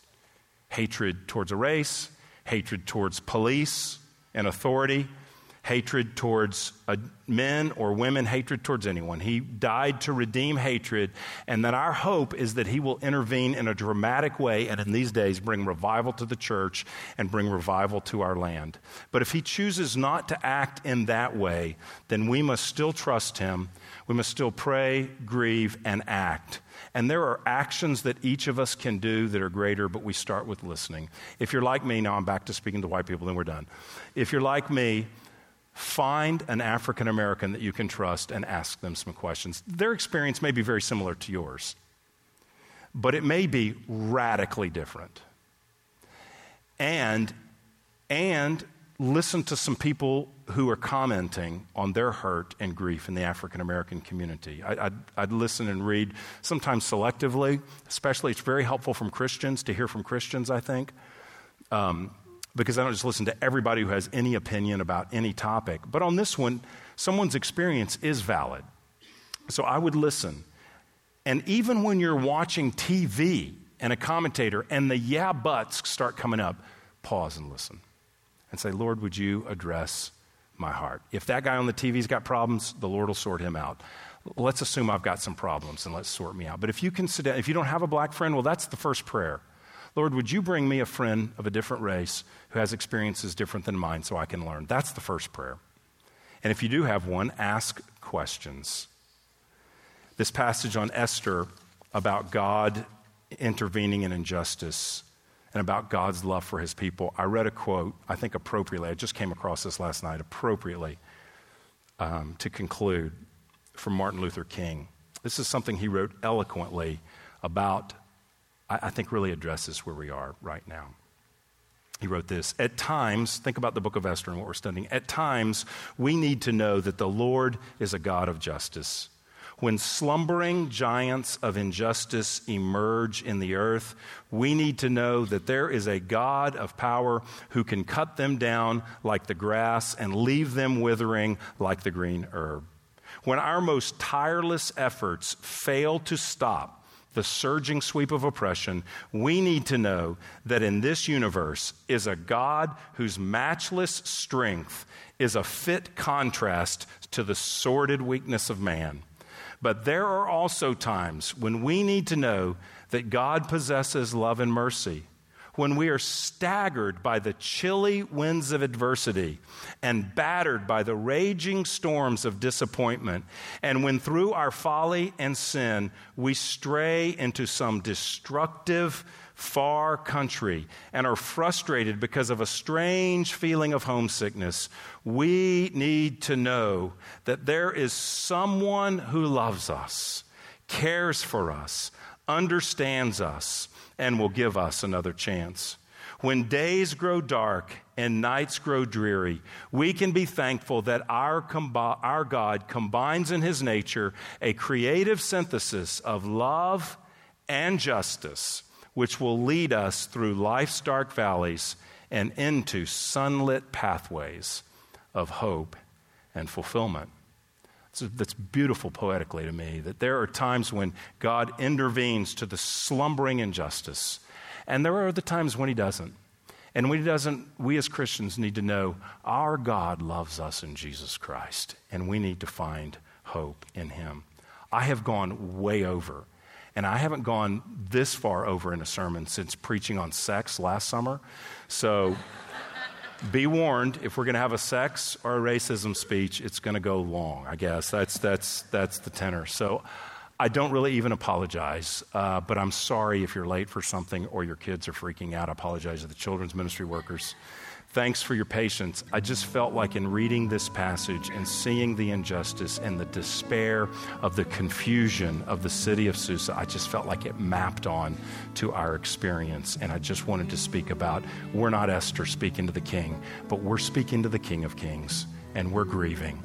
Hatred towards a race, hatred towards police and authority, hatred towards uh, men or women, hatred towards anyone. He died to redeem hatred, and that our hope is that He will intervene in a dramatic way and in these days bring revival to the church and bring revival to our land. But if He chooses not to act in that way, then we must still trust Him. We must still pray, grieve, and act. And there are actions that each of us can do that are greater, but we start with listening. If you're like me, now I'm back to speaking to white people, then we're done. If you're like me, Find an African American that you can trust and ask them some questions. Their experience may be very similar to yours, but it may be radically different. And, and listen to some people who are commenting on their hurt and grief in the African American community. I, would I'd listen and read, sometimes selectively, especially it's very helpful from Christians to hear from Christians, I think. Um, because I don't just listen to everybody who has any opinion about any topic. But on this one, someone's experience is valid. So I would listen. And even when you're watching TV and a commentator and the yeah buts start coming up, pause and listen and say, Lord, would you address my heart? If that guy on the TV's got problems, the Lord will sort him out. Let's assume I've got some problems and let's sort me out. But if you can sit down, if you don't have a black friend, well, that's the first prayer. Lord, would you bring me a friend of a different race who has experiences different than mine so I can learn? That's the first prayer. And if you do have one, ask questions. This passage on Esther about God intervening in injustice and about God's love for his people, I read a quote, I think appropriately. I just came across this last night, appropriately, um, to conclude from Martin Luther King. This is something he wrote eloquently about I, I think really addresses where we are right now. He wrote this At times, think about the book of Esther and what we're studying. At times, we need to know that the Lord is a God of justice. When slumbering giants of injustice emerge in the earth, we need to know that there is a God of power who can cut them down like the grass and leave them withering like the green herb. When our most tireless efforts fail to stop the surging sweep of oppression, we need to know that in this universe is a God whose matchless strength is a fit contrast to the sordid weakness of man. But there are also times when we need to know that God possesses love and mercy when we are staggered by the chilly winds of adversity and battered by the raging storms of disappointment, and when through our folly and sin we stray into some destructive, far country and are frustrated because of a strange feeling of homesickness, we need to know that there is someone who loves us, cares for us, understands us and will give us another chance. When days grow dark and nights grow dreary, we can be thankful that our, combi- our God combines in his nature a creative synthesis of love and justice, which will lead us through life's dark valleys and into sunlit pathways of hope and fulfillment. That's beautiful poetically to me that there are times when God intervenes to the slumbering injustice, and there are the times when He doesn't. And when He doesn't, we as Christians need to know our God loves us in Jesus Christ, and we need to find hope in Him. I have gone way over, and I haven't gone this far over in a sermon since preaching on sex last summer. So be warned if we're going to have a sex or a racism speech it's going to go long i guess. That's that's that's the tenor. So i don't really even apologize uh, but i'm sorry if you're late for something or your kids are freaking out. I apologize to the children's ministry workers Thanks for your patience. I just felt like in reading this passage and seeing the injustice and the despair of the confusion of the city of Susa, I just felt like it mapped on to our experience. And I just wanted to speak about we're not Esther speaking to the king, but we're speaking to the King of Kings, and we're grieving.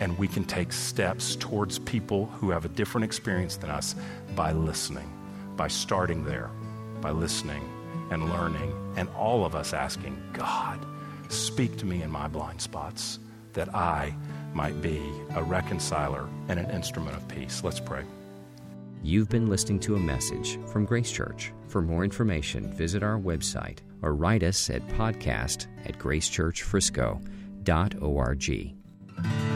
And we can take steps towards people who have a different experience than us by listening, by starting there, by listening and learning, and all of us asking, God, speak to me in my blind spots that I might be a reconciler and an instrument of peace. Let's pray. You've been listening to a message from Grace Church. For more information, visit our website or write us at podcast at gracechurchfrisco.org.